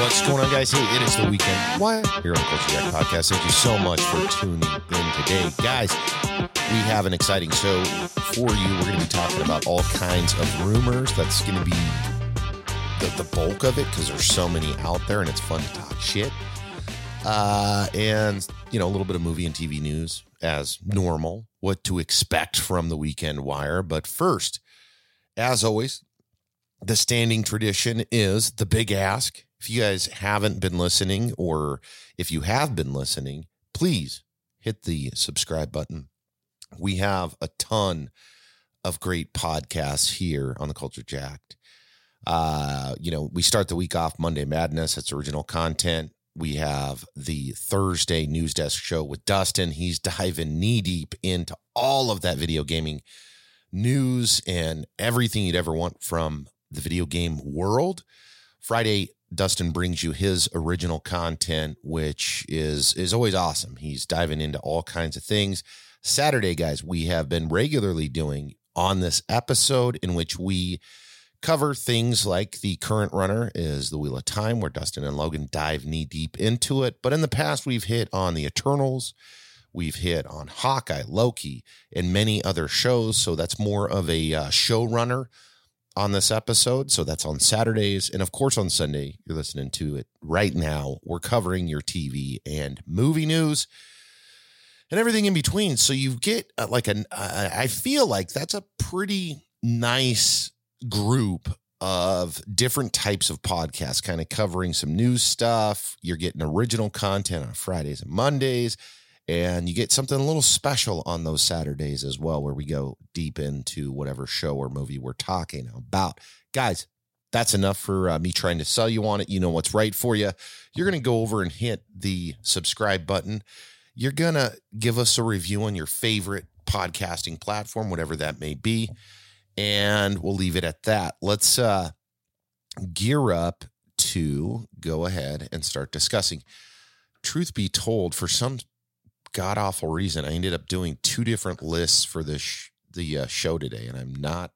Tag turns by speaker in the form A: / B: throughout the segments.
A: What's going on, guys? Hey, it is the weekend. Why? Here on the Culture Jack Podcast. Thank you so much for tuning in today. Guys, we have an exciting show for you. We're going to be talking about all kinds of rumors. That's going to be the, the bulk of it because there's so many out there and it's fun to talk shit. Uh, and, you know, a little bit of movie and TV news as normal, what to expect from the weekend wire. But first, as always, the standing tradition is the big ask. If you guys haven't been listening, or if you have been listening, please hit the subscribe button. We have a ton of great podcasts here on the Culture Jacked. Uh, you know, we start the week off Monday Madness. It's original content. We have the Thursday news desk show with Dustin. He's diving knee deep into all of that video gaming news and everything you'd ever want from the video game world. Friday, Dustin brings you his original content, which is is always awesome. He's diving into all kinds of things. Saturday, guys, we have been regularly doing on this episode in which we cover things like the current runner is the Wheel of Time, where Dustin and Logan dive knee deep into it. But in the past, we've hit on the Eternals, we've hit on Hawkeye, Loki, and many other shows. So that's more of a uh, showrunner on this episode. So that's on Saturdays. And of course, on Sunday, you're listening to it right now. We're covering your TV and movie news and everything in between. So you get uh, like an, uh, I feel like that's a pretty nice group of different types of podcasts, kind of covering some news stuff. You're getting original content on Fridays and Mondays and you get something a little special on those Saturdays as well, where we go deep into whatever show or movie we're talking about. Guys, that's enough for uh, me trying to sell you on it. You know what's right for you. You're going to go over and hit the subscribe button. You're going to give us a review on your favorite podcasting platform, whatever that may be. And we'll leave it at that. Let's uh, gear up to go ahead and start discussing. Truth be told, for some god awful reason, I ended up doing two different lists for the sh- the uh, show today, and I'm not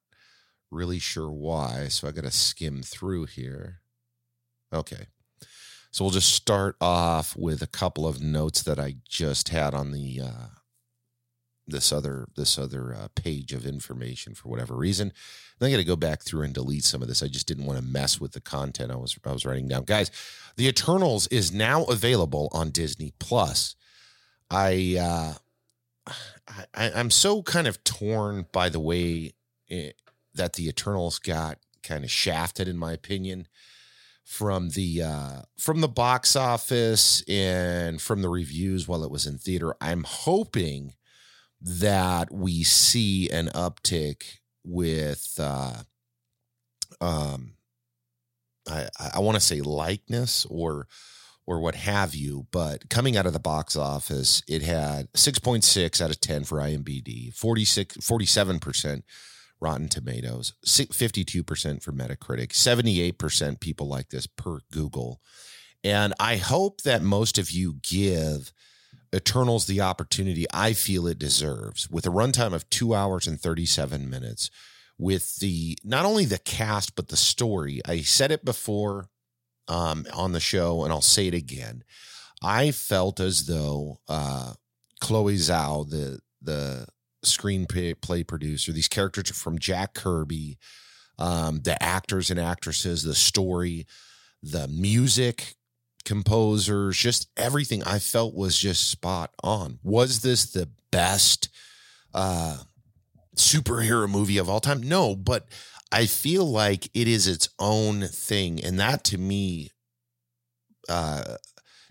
A: really sure why. So I got to skim through here. Okay, so we'll just start off with a couple of notes that I just had on the uh, this other this other uh, page of information for whatever reason. Then I got to go back through and delete some of this. I just didn't want to mess with the content I was I was writing down. Guys, The Eternals is now available on Disney Plus. I, uh, I I'm so kind of torn by the way it, that the Eternals got kind of shafted, in my opinion, from the uh, from the box office and from the reviews while it was in theater. I'm hoping that we see an uptick with uh, um I I want to say likeness or or what have you. But coming out of the box office, it had 6.6 out of 10 for IMBD, 46, 47% Rotten Tomatoes, 52% for Metacritic, 78% people like this per Google. And I hope that most of you give Eternals the opportunity I feel it deserves with a runtime of two hours and 37 minutes. With the not only the cast, but the story. I said it before um, on the show, and I'll say it again. I felt as though uh, Chloe Zhao, the the screenplay producer, these characters from Jack Kirby, um, the actors and actresses, the story, the music composers, just everything I felt was just spot on. Was this the best uh, superhero movie of all time? No, but I feel like it is its own thing. And that to me uh,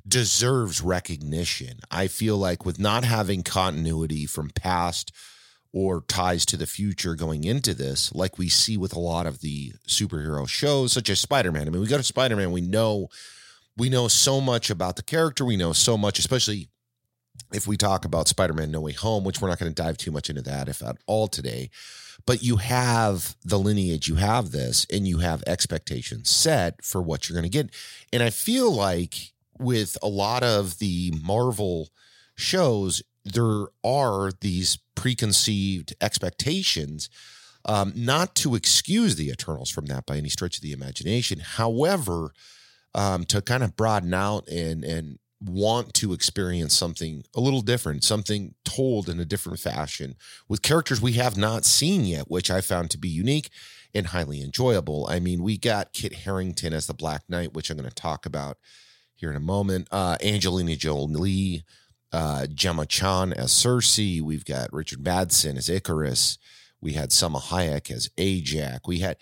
A: deserves recognition. I feel like with not having continuity from past or ties to the future going into this, like we see with a lot of the superhero shows, such as Spider Man. I mean, we go to Spider Man, we know we know so much about the character. We know so much, especially if we talk about Spider Man No Way Home, which we're not going to dive too much into that, if at all today but you have the lineage, you have this, and you have expectations set for what you're going to get. And I feel like with a lot of the Marvel shows, there are these preconceived expectations. Um, not to excuse the Eternals from that by any stretch of the imagination. However, um, to kind of broaden out and and want to experience something a little different, something told in a different fashion with characters we have not seen yet, which I found to be unique and highly enjoyable. I mean, we got Kit Harington as the Black Knight, which I'm going to talk about here in a moment. Uh, Angelina Jolie, uh, Gemma Chan as Sersi. We've got Richard Madsen as Ikaris. We had Salma Hayek as Ajak. We had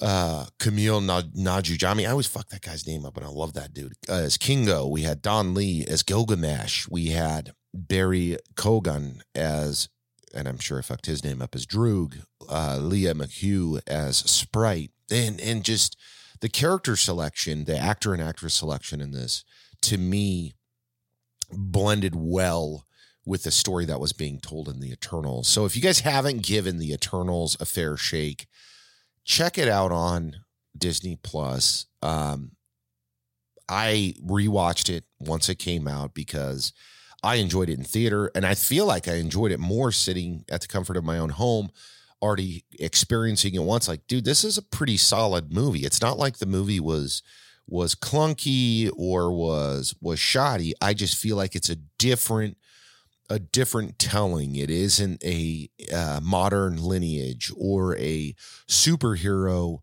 A: uh Camille Nanjiani. I always fuck that guy's name up, and I love that dude. Uh, as Kingo, we had Don Lee as Gilgamesh. We had Barry Kogan as, and I'm sure I fucked his name up as Druig. Uh, Lia McHugh as Sprite, and and just the character selection, the actor and actress selection in this, to me, blended well with the story that was being told in the Eternals. So if you guys haven't given the Eternals a fair shake check it out on Disney Plus. Um, I rewatched it once it came out because I enjoyed it in theater, and I feel like I enjoyed it more sitting at the comfort of my own home, already experiencing it once. Like, dude, this is a pretty solid movie. It's not like the movie was was clunky or was was shoddy. I just feel like it's a different a different telling. It isn't a uh, modern lineage or a superhero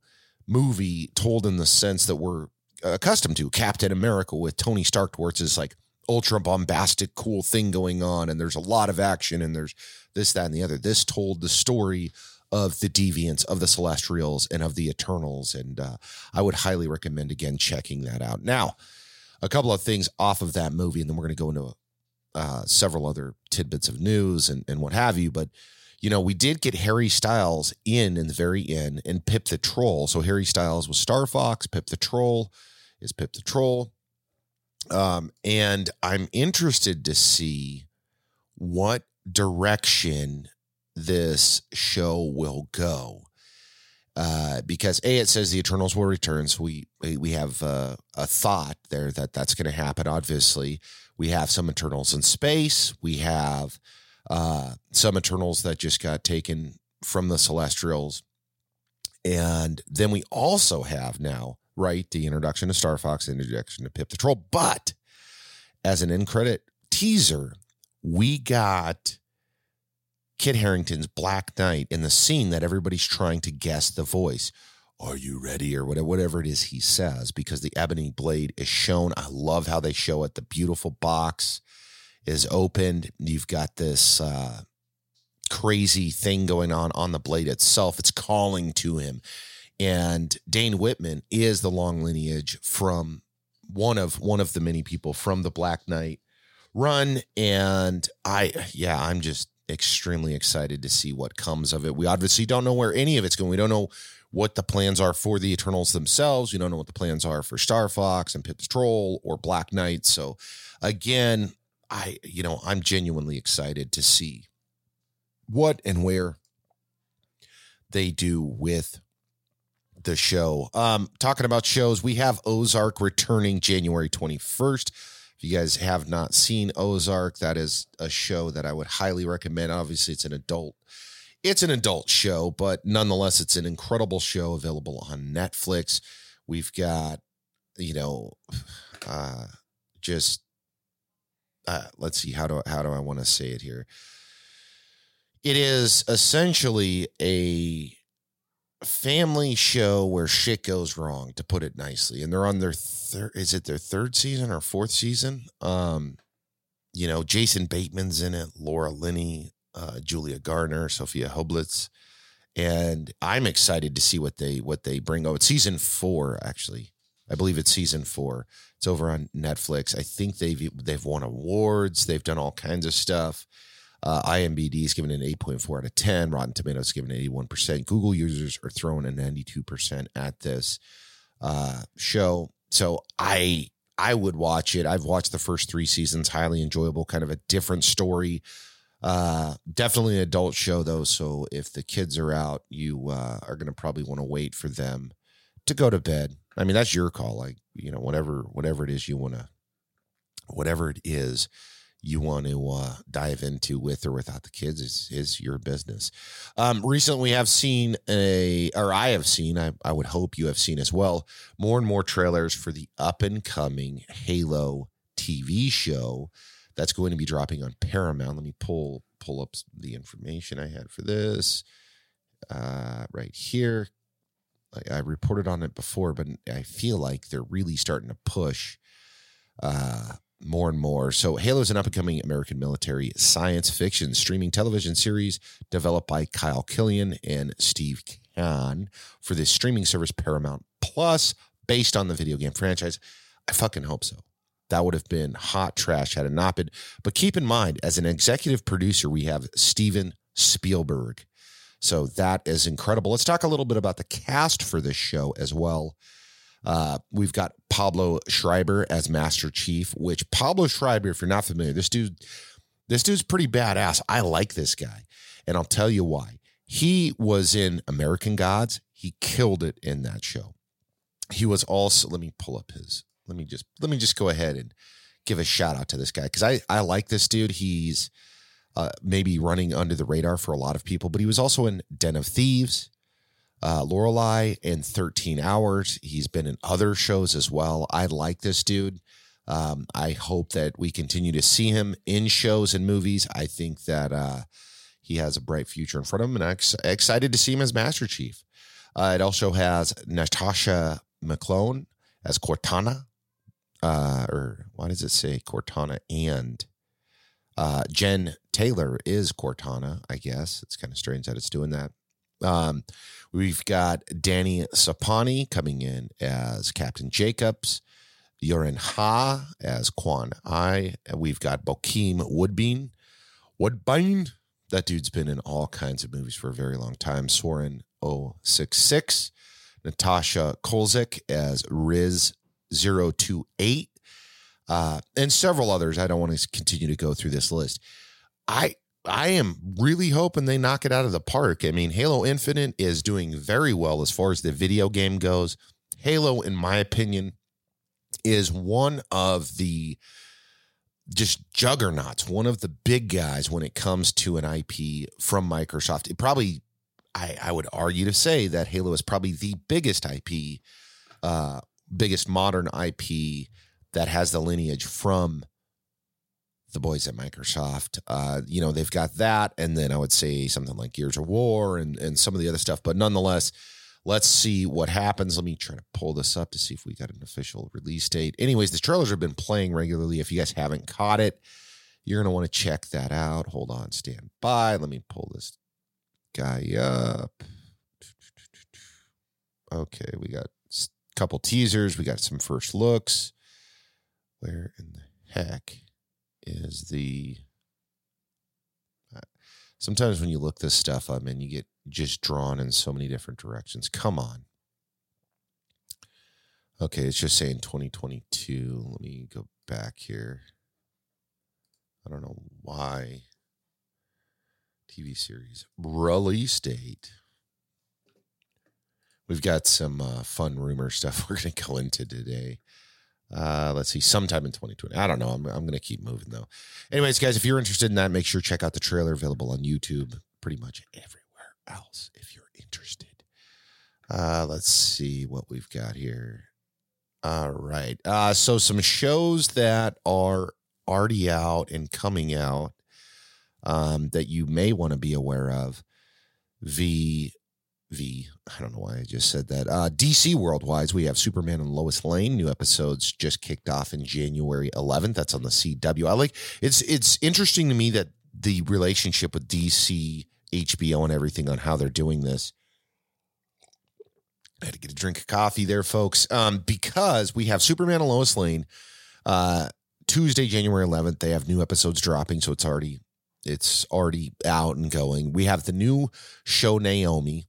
A: movie told in the sense that we're accustomed to. Captain America with Tony Stark, where it's this like ultra bombastic, cool thing going on, and there's a lot of action, and there's this, that, and the other. This told the story of the deviants, of the celestials, and of the eternals. And uh, I would highly recommend again checking that out. Now, a couple of things off of that movie, and then we're going to go into uh, several other tidbits of news and, and what have you. But, you know, we did get Harry Styles in in the very end and Pip the Troll. So Harry Styles was Star Fox, Pip the Troll is Pip the Troll. Um, and I'm interested to see what direction this show will go. Uh, because a it says the Eternals will return, so we we have uh, a thought there that that's going to happen. Obviously, we have some Eternals in space. We have uh, some Eternals that just got taken from the Celestials. And then we also have now, right, the introduction of Star Fox, introduction to Pip the Troll. But as an end credit teaser, we got Kit Harington's Black Knight in the scene that everybody's trying to guess the voice. Are you ready? Or whatever, whatever it is he says because the ebony blade is shown. I love how they show it. The beautiful box is opened. You've got this uh, crazy thing going on on the blade itself. It's calling to him. And dane whitman is the long lineage from one of one of the many people from the black knight run. And i yeah i'm just extremely excited to see what comes of it we obviously don't know where any of it's going we don't know what the plans are for the Eternals themselves. We don't know what the plans are for Star Fox and Pip Troll or Black Knight. So again, I you know, I'm genuinely excited to see what and where they do with the show. Um talking about shows, we have Ozark returning January 21st. If you guys have not seen Ozark, that is a show that I would highly recommend. Obviously, it's an adult it's an adult show, but nonetheless, it's an incredible show available on Netflix. We've got, you know, uh, just uh, let's see how do how do I want to say it here. It is essentially a family show where shit goes wrong, to put it nicely, and they're on their third. Is it their third season or fourth season? Um, you know, Jason Bateman's in it, Laura Linney, uh, Julia Garner, Sofia Hublitz, and I'm excited to see what they what they bring. Oh, it's season four actually. I believe it's season four. It's over on Netflix. I think they've they've won awards. They've done all kinds of stuff. Uh, IMBD is given an 8.4 out of 10. Rotten Tomatoes given 81%. Google users are throwing a 92% at this uh, show. So I I would watch it. I've watched the first three seasons. Highly enjoyable. Kind of a different story uh, definitely an adult show though, so if the kids are out, you uh, are going to probably want to wait for them to go to bed. I mean, that's your call. Like you know, whatever whatever it is you want to, whatever it is you want to uh, dive into with or without the kids is is your business. Um, recently, we have seen a, or I have seen, I, I would hope you have seen as well, more and more trailers for the up and coming Halo TV show that's going to be dropping on Paramount. Let me pull pull up the information I had for this uh, right here. I, I reported on it before, but I feel like they're really starting to push uh, more and more. So, Halo is an up and coming American military science fiction streaming television series developed by Kyle Killen and Steve Kahn for this streaming service Paramount Plus, based on the video game franchise. I fucking hope so. That would have been hot trash had it not been. But keep in mind, as an executive producer, we have Steven Spielberg. So that is incredible. Let's talk a little bit about the cast for this show as well. Uh, we've got Pablo Schreiber as Master Chief, which Pablo Schreiber, if you're not familiar, this dude, this dude's pretty badass. I like this guy, and I'll tell you why. He was in American Gods. He killed it in that show. He was also. Let me pull up his. Let me just let me just go ahead and give a shout out to this guy because I I like this dude. He's uh, maybe running under the radar for a lot of people, but he was also in Den of Thieves uh, Lorelai in 13 Hours. He's been in other shows as well. I like this dude. Um, I hope that we continue to see him in shows and movies. I think that uh, he has a bright future in front of him, and I'm ex- excited to see him as Master Chief. Uh, it also has Natascha McElhone as Cortana, uh, or why does it say Cortana and uh, Jen Taylor is Cortana? I guess it's kind of strange that it's doing that. Um, we've got Danny Sapani coming in as Captain Jacobs, Yerin Ha as Quan I. We've got Bokeem Woodbine. Woodbine. That dude's been in all kinds of movies for a very long time. Soren 066. Natasha Culzac as Riz 028. Uh, and several others. I don't want to continue to go through this list. I I am really hoping they knock it out of the park. I mean, Halo Infinite is doing very well as far as the video game goes. Halo, in my opinion, is one of the just juggernauts, one of the big guys when it comes to an IP from Microsoft. It probably, I, I would argue to say that Halo is probably the biggest IP, uh, biggest modern IP that has the lineage from the boys at Microsoft. Uh, you know, they've got that, and then I would say something like Gears of War and and some of the other stuff. But nonetheless, let's see what happens. Let me try to pull this up to see if we got an official release date. Anyways, the trailers have been playing regularly. If you guys haven't caught it, you're gonna want to check that out. Hold on, stand by. Let me pull this guy up. Okay, we got a couple teasers. We got some first looks. Where in the heck? Is the uh, sometimes when you look this stuff up and you get just drawn in so many different directions. Come on. Okay, it's just saying 2022. Let me go back here. I don't know why. TV series release date. We've got some uh, fun rumor stuff we're going to go into today. Uh, let's see, sometime in 2020. I don't know. I'm, I'm going to keep moving though. Anyways, guys, if you're interested in that, make sure to check out the trailer available on YouTube, pretty much everywhere else if you're interested. Uh, let's see what we've got here. All right. Uh, so some shows that are already out and coming out um, that you may want to be aware of. The V. I don't know why I just said that. Uh, DC Worldwide, we have Superman and Lois Lane. New episodes just kicked off in January 11th. That's on the CW. I like it's it's interesting to me that the relationship with DC, HBO, and everything on how they're doing this. I had to get a drink of coffee there, folks, um, because we have Superman and Lois Lane. Uh, Tuesday, January 11th, they have new episodes dropping, so it's already it's already out and going. We have the new show Naomi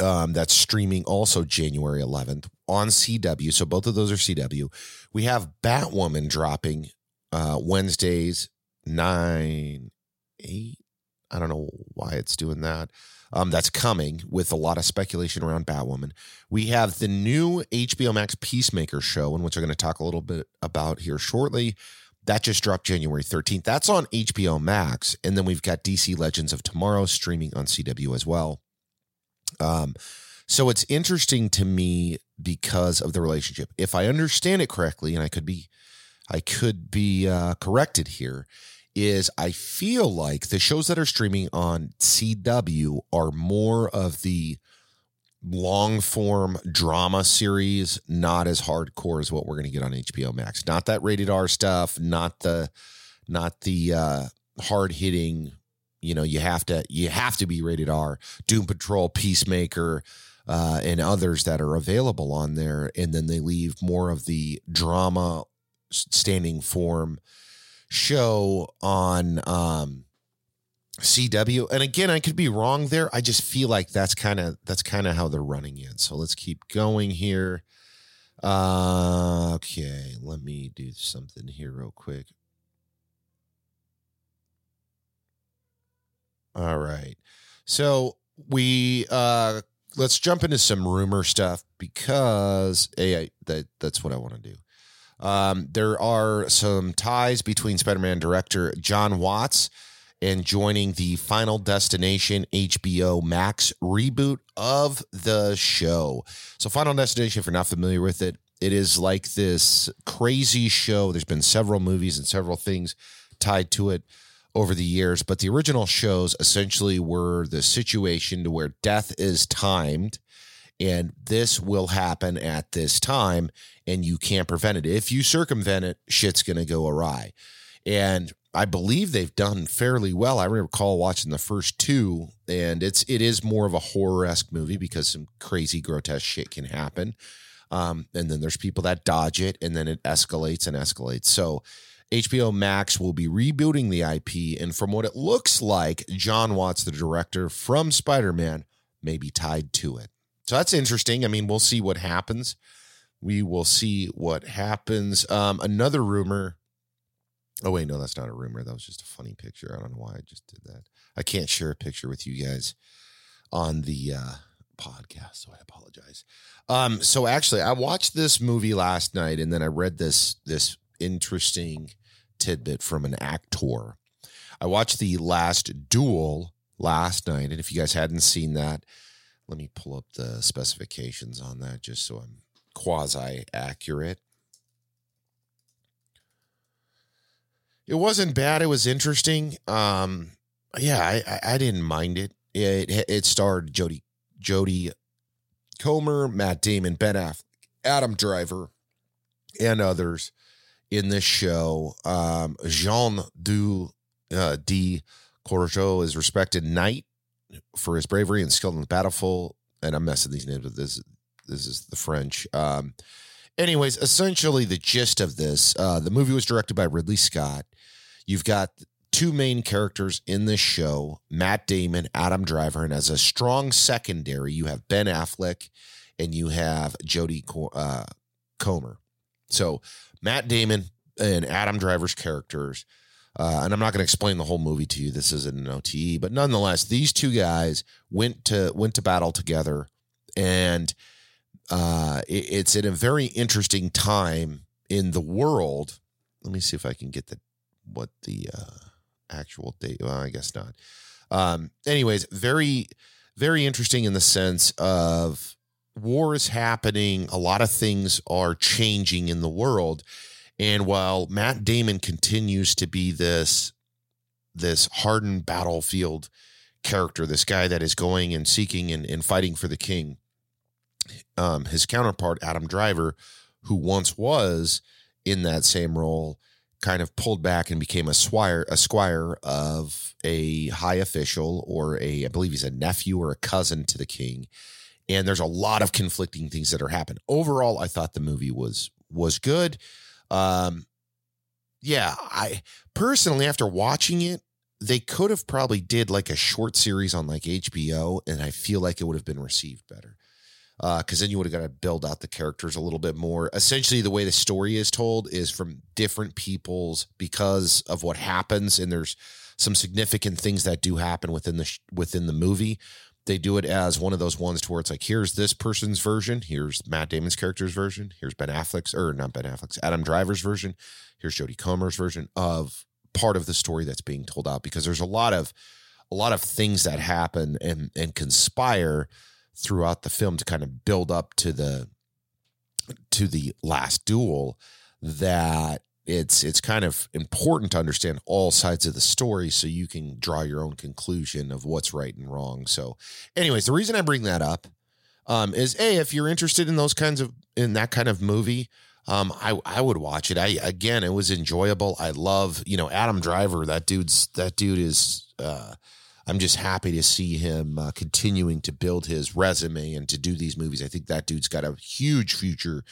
A: um, that's streaming also January 11th on CW. So both of those are CW. We have Batwoman dropping uh, Wednesdays, 9, 8. I don't know why it's doing that. Um, that's coming with a lot of speculation around Batwoman. We have the new HBO Max Peacemaker show, in which I'm going to talk a little bit about here shortly. That just dropped January 13th. That's on HBO Max. And then we've got DC Legends of Tomorrow streaming on CW as well. Um, so it's interesting to me because of the relationship. If I understand it correctly, and I could be, I could be uh, corrected here, is I feel like the shows that are streaming on CW are more of the long form drama series, not as hardcore as what we're going to get on HBO Max. Not that rated R stuff, not the not the uh, hard hitting. You know, you have to you have to be rated R. Doom Patrol, Peacemaker, uh, and others that are available on there, and then they leave more of the drama standing form show on um CW. And again, I could be wrong there. I just feel like that's kind of that's kind of how they're running it. So let's keep going here. Uh okay, let me do something here real quick. All right. So we uh let's jump into some rumor stuff because a that that's what I want to do. Um, there are some ties between Spider-Man director John Watts and joining the Final Destination HBO Max reboot of the show. So, Final Destination, if you're not familiar with it, it is like this crazy show. There's been several movies and several things tied to it over the years, but the original shows essentially were the situation to where death is timed and this will happen at this time and you can't prevent it. If you circumvent it, shit's going to go awry. And I believe they've done fairly well. I recall watching the first two, and it's it is more of a horror esque movie because some crazy grotesque shit can happen. Um, and then there's people that dodge it, and then it escalates and escalates. So HBO Max will be rebuilding the IP, and from what it looks like, John Watts, the director from Spider Man, may be tied to it. So that's interesting. I mean, we'll see what happens. We will see what happens. Um, another rumor Oh wait, no, that's not a rumor. That was just a funny picture. I don't know why I just did that. I can't share a picture with you guys on the uh, podcast, so I apologize. Um, so actually, I watched this movie last night, and then I read this this interesting tidbit from an actor. I watched the last duel last night, and if you guys hadn't seen that, let me pull up the specifications on that just so I'm quasi accurate. it wasn't bad. It was interesting. Um, yeah, I, I, didn't mind it. It it starred Jodie Jodie Comer, Matt Damon, Ben Affleck, Adam Driver, and others in this show. Um, Jean du uh, D. Courgeot is respected knight for his bravery and skill in the battlefield. And I'm messing these names with this. This is the French. Um, anyways, essentially the gist of this, uh, the movie was directed by Ridley Scott. You've got two main characters in this show, Matt Damon, Adam Driver, and as a strong secondary, you have Ben Affleck and you have Jodie uh, Comer. So Matt Damon and Adam Driver's characters. Uh, and I'm not going to explain the whole movie to you. This isn't an OTE, but nonetheless, these two guys went to went to battle together, and uh, it, it's in a very interesting time in the world. Let me see if I can get the what the uh, actual date. Well, I guess not. Um, anyways, very very interesting in the sense of war is happening. A lot of things are changing in the world, and while Matt Damon continues to be this this hardened battlefield character, this guy that is going and seeking and, and fighting for the king um, his counterpart, Adam Driver, who once was in that same role, kind of pulled back and became a squire, a squire of a high official or a, I believe he's a nephew or a cousin to the king. And there's a lot of conflicting things that are happening. Overall, I thought the movie was was good. Um, yeah, I personally, after watching it, they could have probably did like a short series on like HBO, and I feel like it would have been received better because uh, then you would have got to build out the characters a little bit more. Essentially, the way the story is told is from different people's because of what happens, and there's some significant things that do happen within the within the movie. They do it as one of those ones to where it's like, here's this person's version, here's Matt Damon's character's version, here's Ben Affleck's, or not Ben Affleck's, Adam Driver's version, here's Jodie Comer's version of part of the story that's being told out because there's a lot of a lot of things that happen and and conspire throughout the film to kind of build up to the to the last duel that it's it's kind of important to understand all sides of the story so you can draw your own conclusion of what's right and wrong. So, anyways, the reason I bring that up um, is a if you're interested in those kinds of in that kind of movie, um, I I would watch it. I again, it was enjoyable. I love you know Adam Driver. That dude's that dude is. Uh, I'm just happy to see him uh, continuing to build his resume and to do these movies. I think that dude's got a huge future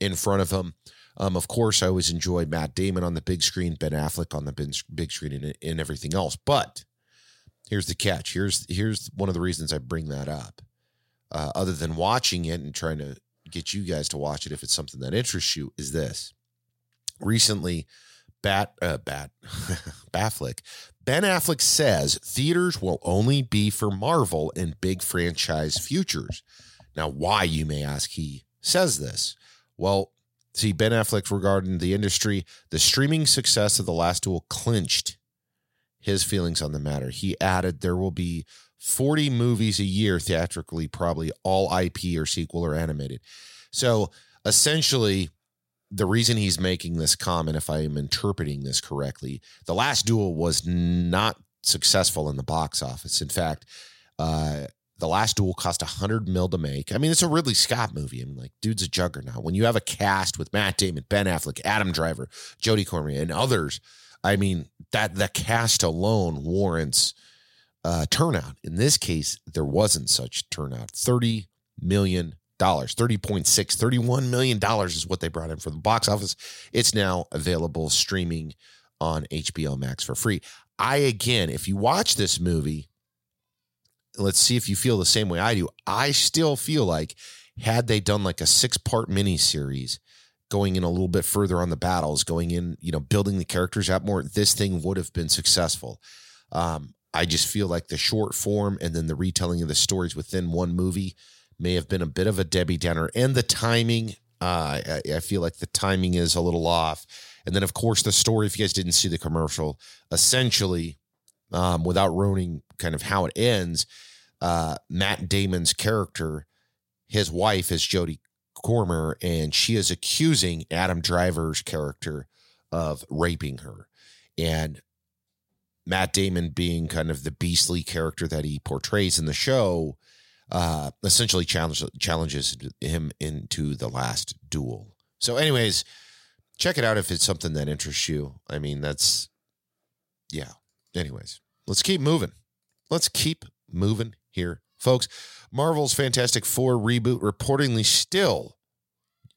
A: in front of him. Um, of course, I always enjoy Matt Damon on the big screen, Ben Affleck on the big screen, and, and everything else. But here's the catch. Here's here's one of the reasons I bring that up. Uh, other than watching it and trying to get you guys to watch it, if it's something that interests you, is this. Recently, Bat uh, Bat Bafflick Ben Affleck says theaters will only be for Marvel and big franchise futures. Now, why you may ask? He says this. Well, See, Ben Affleck regarding the industry, the streaming success of The Last Duel clinched his feelings on the matter. He added there will be 40 movies a year theatrically, probably all IP or sequel or animated. So essentially, the reason he's making this comment, if I am interpreting this correctly, The Last Duel was not successful in the box office. In fact, uh, the Last Duel cost a hundred mil to make. I mean, it's a Ridley Scott movie. I mean, like, dude's a juggernaut. When you have a cast with Matt Damon, Ben Affleck, Adam Driver, Jodie Comer, and others, I mean, that the cast alone warrants uh, turnout. In this case, there wasn't such turnout. Thirty million dollars, thirty point six, thirty-one million dollars is what they brought in for the box office. It's now available streaming on HBO Max for free. I again, if you watch this movie let's see if you feel the same way I do. I still feel like had they done like a six part mini series going in a little bit further on the battles, going in, you know, building the characters out more, this thing would have been successful. Um, I just feel like the short form and then the retelling of the stories within one movie may have been a bit of a Debbie Downer, and the timing. Uh, I, I feel like the timing is a little off. And then, of course, the story. If you guys didn't see the commercial, essentially, um, without ruining kind of how it ends, uh, Matt Damon's character, his wife is Jodie Comer, and she is accusing Adam Driver's character of raping her. And Matt Damon, being kind of the beastly character that he portrays in the show, uh, essentially challenge, challenges him into the last duel. So, anyways, check it out if it's something that interests you. I mean, that's, yeah. Anyways, let's keep moving. Let's keep moving here, folks. Marvel's Fantastic Four reboot reportedly still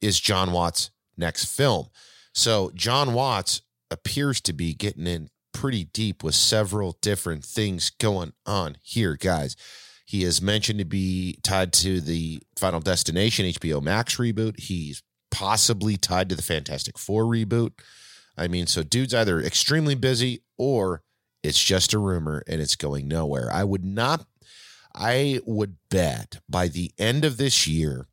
A: is John Watts' next film. So John Watts appears to be getting in pretty deep with several different things going on here, guys. He is mentioned to be tied to the Final Destination HBO Max reboot. He's possibly tied to the Fantastic Four reboot. I mean, so dude's either extremely busy or it's just a rumor and it's going nowhere. I would not I would bet by the end of this year,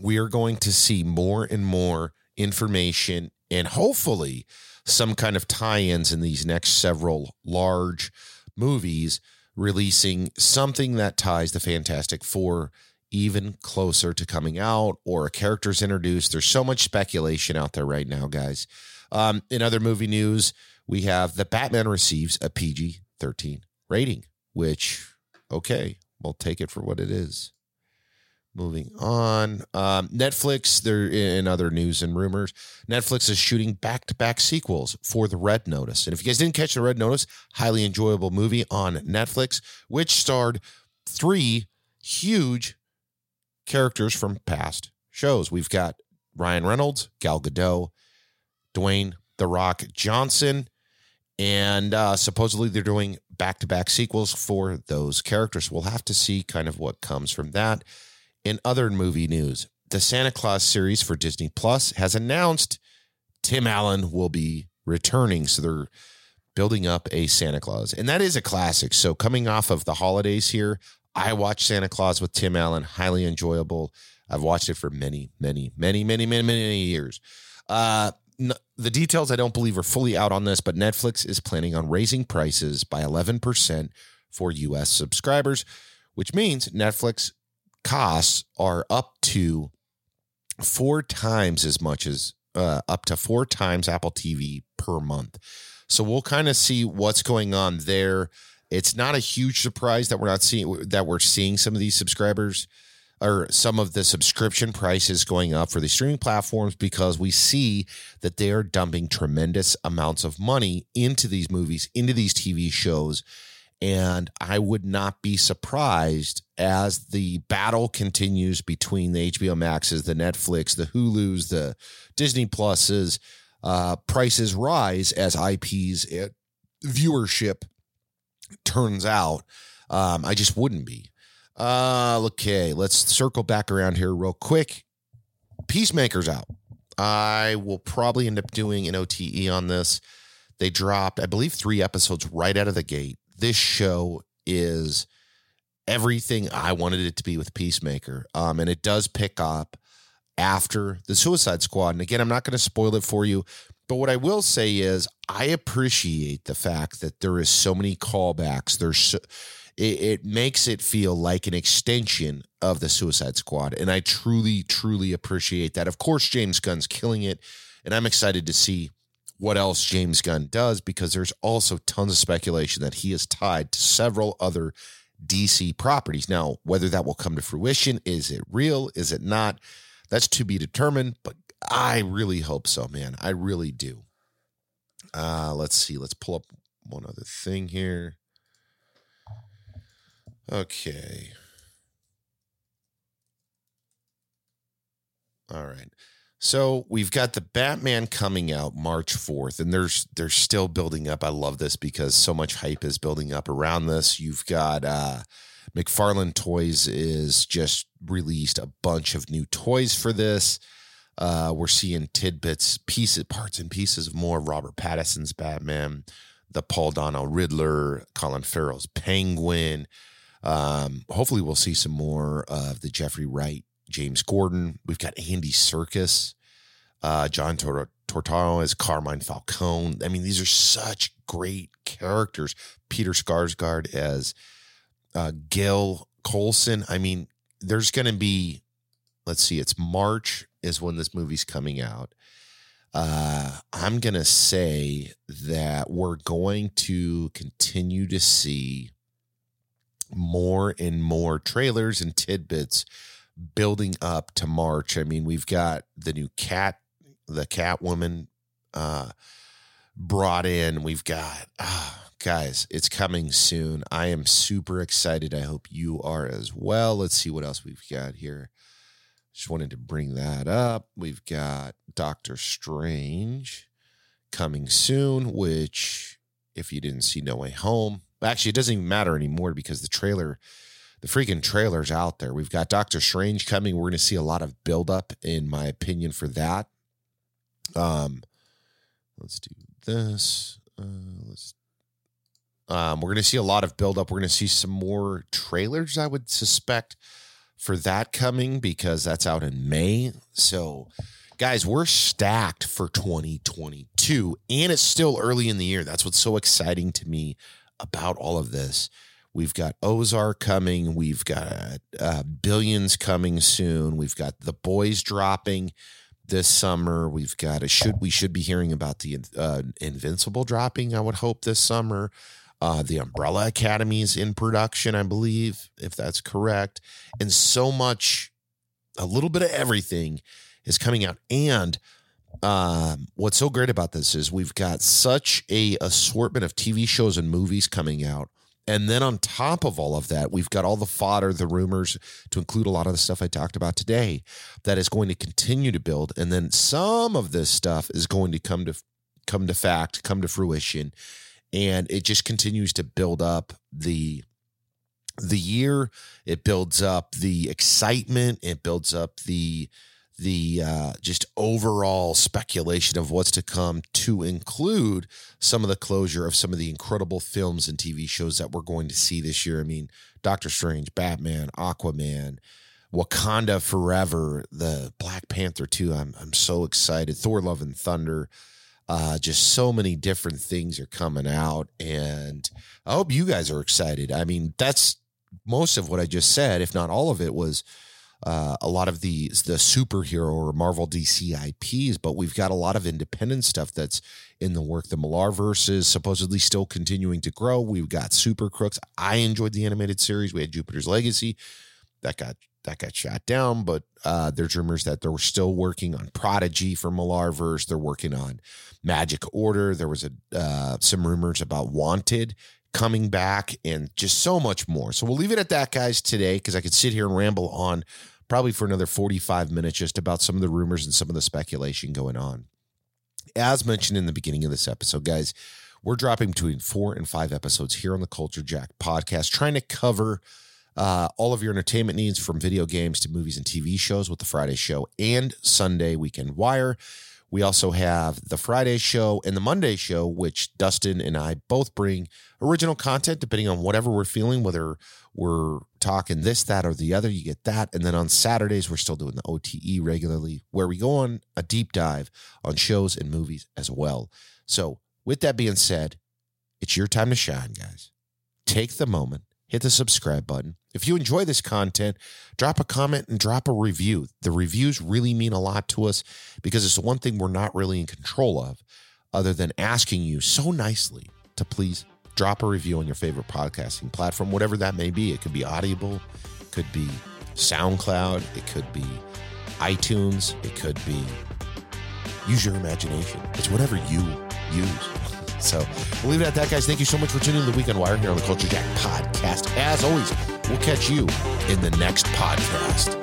A: we are going to see more and more information and hopefully some kind of tie ins in these next several large movies, releasing something that ties the Fantastic Four even closer to coming out or a character's introduced. There's so much speculation out there right now, guys. Um, in other movie news, we have the Batman receives a PG 13 rating, which okay, we'll take it for what it is. Moving on, um, Netflix. There in other news and rumors, Netflix is shooting back-to-back sequels for the Red Notice. And if you guys didn't catch the Red Notice, highly enjoyable movie on Netflix, which starred three huge characters from past shows. We've got Ryan Reynolds, Gal Gadot, Dwayne the Rock Johnson, and uh, supposedly they're doing back to back sequels for those characters. We'll have to see kind of what comes from that. In other movie news, the Santa Claus series for Disney Plus has announced Tim Allen will be returning. So they're building up a Santa Claus. And that is a classic. So coming off of the holidays here, I watched Santa Claus with Tim Allen, highly enjoyable. I've watched it for many, many, many, many, many, many years. Uh, the details I don't believe are fully out on this, but Netflix is planning on raising prices by 11% for US subscribers, which means Netflix costs are up to four times as much as uh, up to four times Apple TV per month. So we'll kind of see what's going on there. It's not a huge surprise that we're not seeing that we're seeing some of these subscribers or some of the subscription prices going up for the streaming platforms because we see that they are dumping tremendous amounts of money into these movies, into these TV shows. And I would not be surprised as the battle continues between the HBO Maxes, the Netflix, the Hulus, the Disney Pluses, uh, prices rise as IPs it, viewership turns out. Um, I just wouldn't be. Uh, okay, let's circle back around here real quick. Peacemaker's out. I will probably end up doing an OTE on this. They dropped, I believe, three episodes right out of the gate. This show is everything I wanted it to be with Peacemaker. Um, and it does pick up after the Suicide Squad. And again, I'm not going to spoil it for you, but what I will say is I appreciate the fact that there is so many callbacks. There's so, it, it makes it feel like an extension of the Suicide Squad, and I truly, truly appreciate that. Of course, James Gunn's killing it, and I'm excited to see what else James Gunn does because there's also tons of speculation that he is tied to several other DC properties. Now, whether that will come to fruition, is it real? Is it not? That's to be determined, but I really hope so, man. I really do. Uh, let's see. Let's pull up one other thing here. Okay. All right. So we've got the Batman coming out March 4th, and there's they're still building up. I love this because so much hype is building up around this. You've got uh McFarlane Toys is just released a bunch of new toys for this. Uh, we're seeing tidbits, pieces, parts and pieces of more Robert Pattinson's Batman, the Paul Dano Riddler, Colin Farrell's Penguin. Um, hopefully, we'll see some more of the Jeffrey Wright, James Gordon. We've got Andy Serkis, uh, John Tor- Turturro as Carmine Falcone. I mean, these are such great characters. Peter Sarsgaard as uh, Gil Colson. I mean, there's going to be, let's see, it's March is when this movie's coming out. Uh, I'm going to say that we're going to continue to see more and more trailers and tidbits building up to March. I mean, we've got the new cat, the Catwoman uh, brought in. We've got, uh, guys, it's coming soon. I am super excited. I hope you are as well. Let's see what else we've got here. Just wanted to bring that up. We've got Doctor Strange coming soon, which, if you didn't see No Way Home, actually, it doesn't even matter anymore because the trailer, the freaking trailer's out there. We've got Doctor Strange coming. We're going to see a lot of buildup, in my opinion, for that. Um, let's do this. Uh, let's um, we're going to see a lot of buildup. We're going to see some more trailers, I would suspect, for that coming because that's out in May. So, guys, we're stacked for 2022, and it's still early in the year. That's what's so exciting to me about all of this. We've got Ozark coming. We've got uh, Billions coming soon. We've got The Boys dropping this summer. We've got a should we should be hearing about the uh, Invincible dropping. I would hope this summer. Uh, the Umbrella Academy is in production, I believe, if that's correct. And so much, a little bit of everything is coming out. And um, what's so great about this is we've got such a assortment of TV shows and movies coming out. And then on top of all of that, we've got all the fodder, the rumors, to include a lot of the stuff I talked about today that is going to continue to build. And then some of this stuff is going to come to come to fact, come to fruition and it just continues to build up the the year it builds up the excitement it builds up the the uh, just overall speculation of what's to come, to include some of the closure of some of the incredible films and TV shows that we're going to see this year. I mean, Doctor Strange, Batman, Aquaman, Wakanda Forever, the Black Panther 2. I'm I'm so excited. Thor Love and Thunder. Uh, just so many different things are coming out. And I hope you guys are excited. I mean, that's most of what I just said, if not all of it, was uh, a lot of the the superhero or Marvel DC IPs, but we've got a lot of independent stuff that's in the work. The Millarverse is supposedly still continuing to grow. We've got Super Crooks. I enjoyed the animated series. We had Jupiter's Legacy that got that got shot down, but uh, there's rumors that they're still working on Prodigy for Millarverse. They're working on Magic Order. There was a uh, some rumors about Wanted coming back and just so much more. So we'll leave it at that, guys, today, because I could sit here and ramble on probably for another 45 minutes just about some of the rumors and some of the speculation going on. As mentioned in the beginning of this episode, guys, we're dropping between four and five episodes here on the Culture Jack podcast, trying to cover uh, all of your entertainment needs from video games to movies and TV shows with the Friday show and Sunday Weekend Wire. We also have the Friday show and the Monday show, which Dustin and I both bring original content depending on whatever we're feeling, whether we're talking this, that, or the other. You get that. And then on Saturdays, we're still doing the OTE regularly, where we go on a deep dive on shows and movies as well. So, with that being said, it's your time to shine, guys. Take the moment hit the subscribe button. If you enjoy this content, drop a comment and drop a review. The reviews really mean a lot to us because it's the one thing we're not really in control of, other than asking you so nicely to please drop a review on your favorite podcasting platform, whatever that may be. It could be Audible, it could be SoundCloud, it could be iTunes, it could be use your imagination. It's whatever you use. So we'll leave it at that, guys. Thank you so much for tuning in to the Weekend Wire here on the Culture Jack podcast. As always, we'll catch you in the next podcast.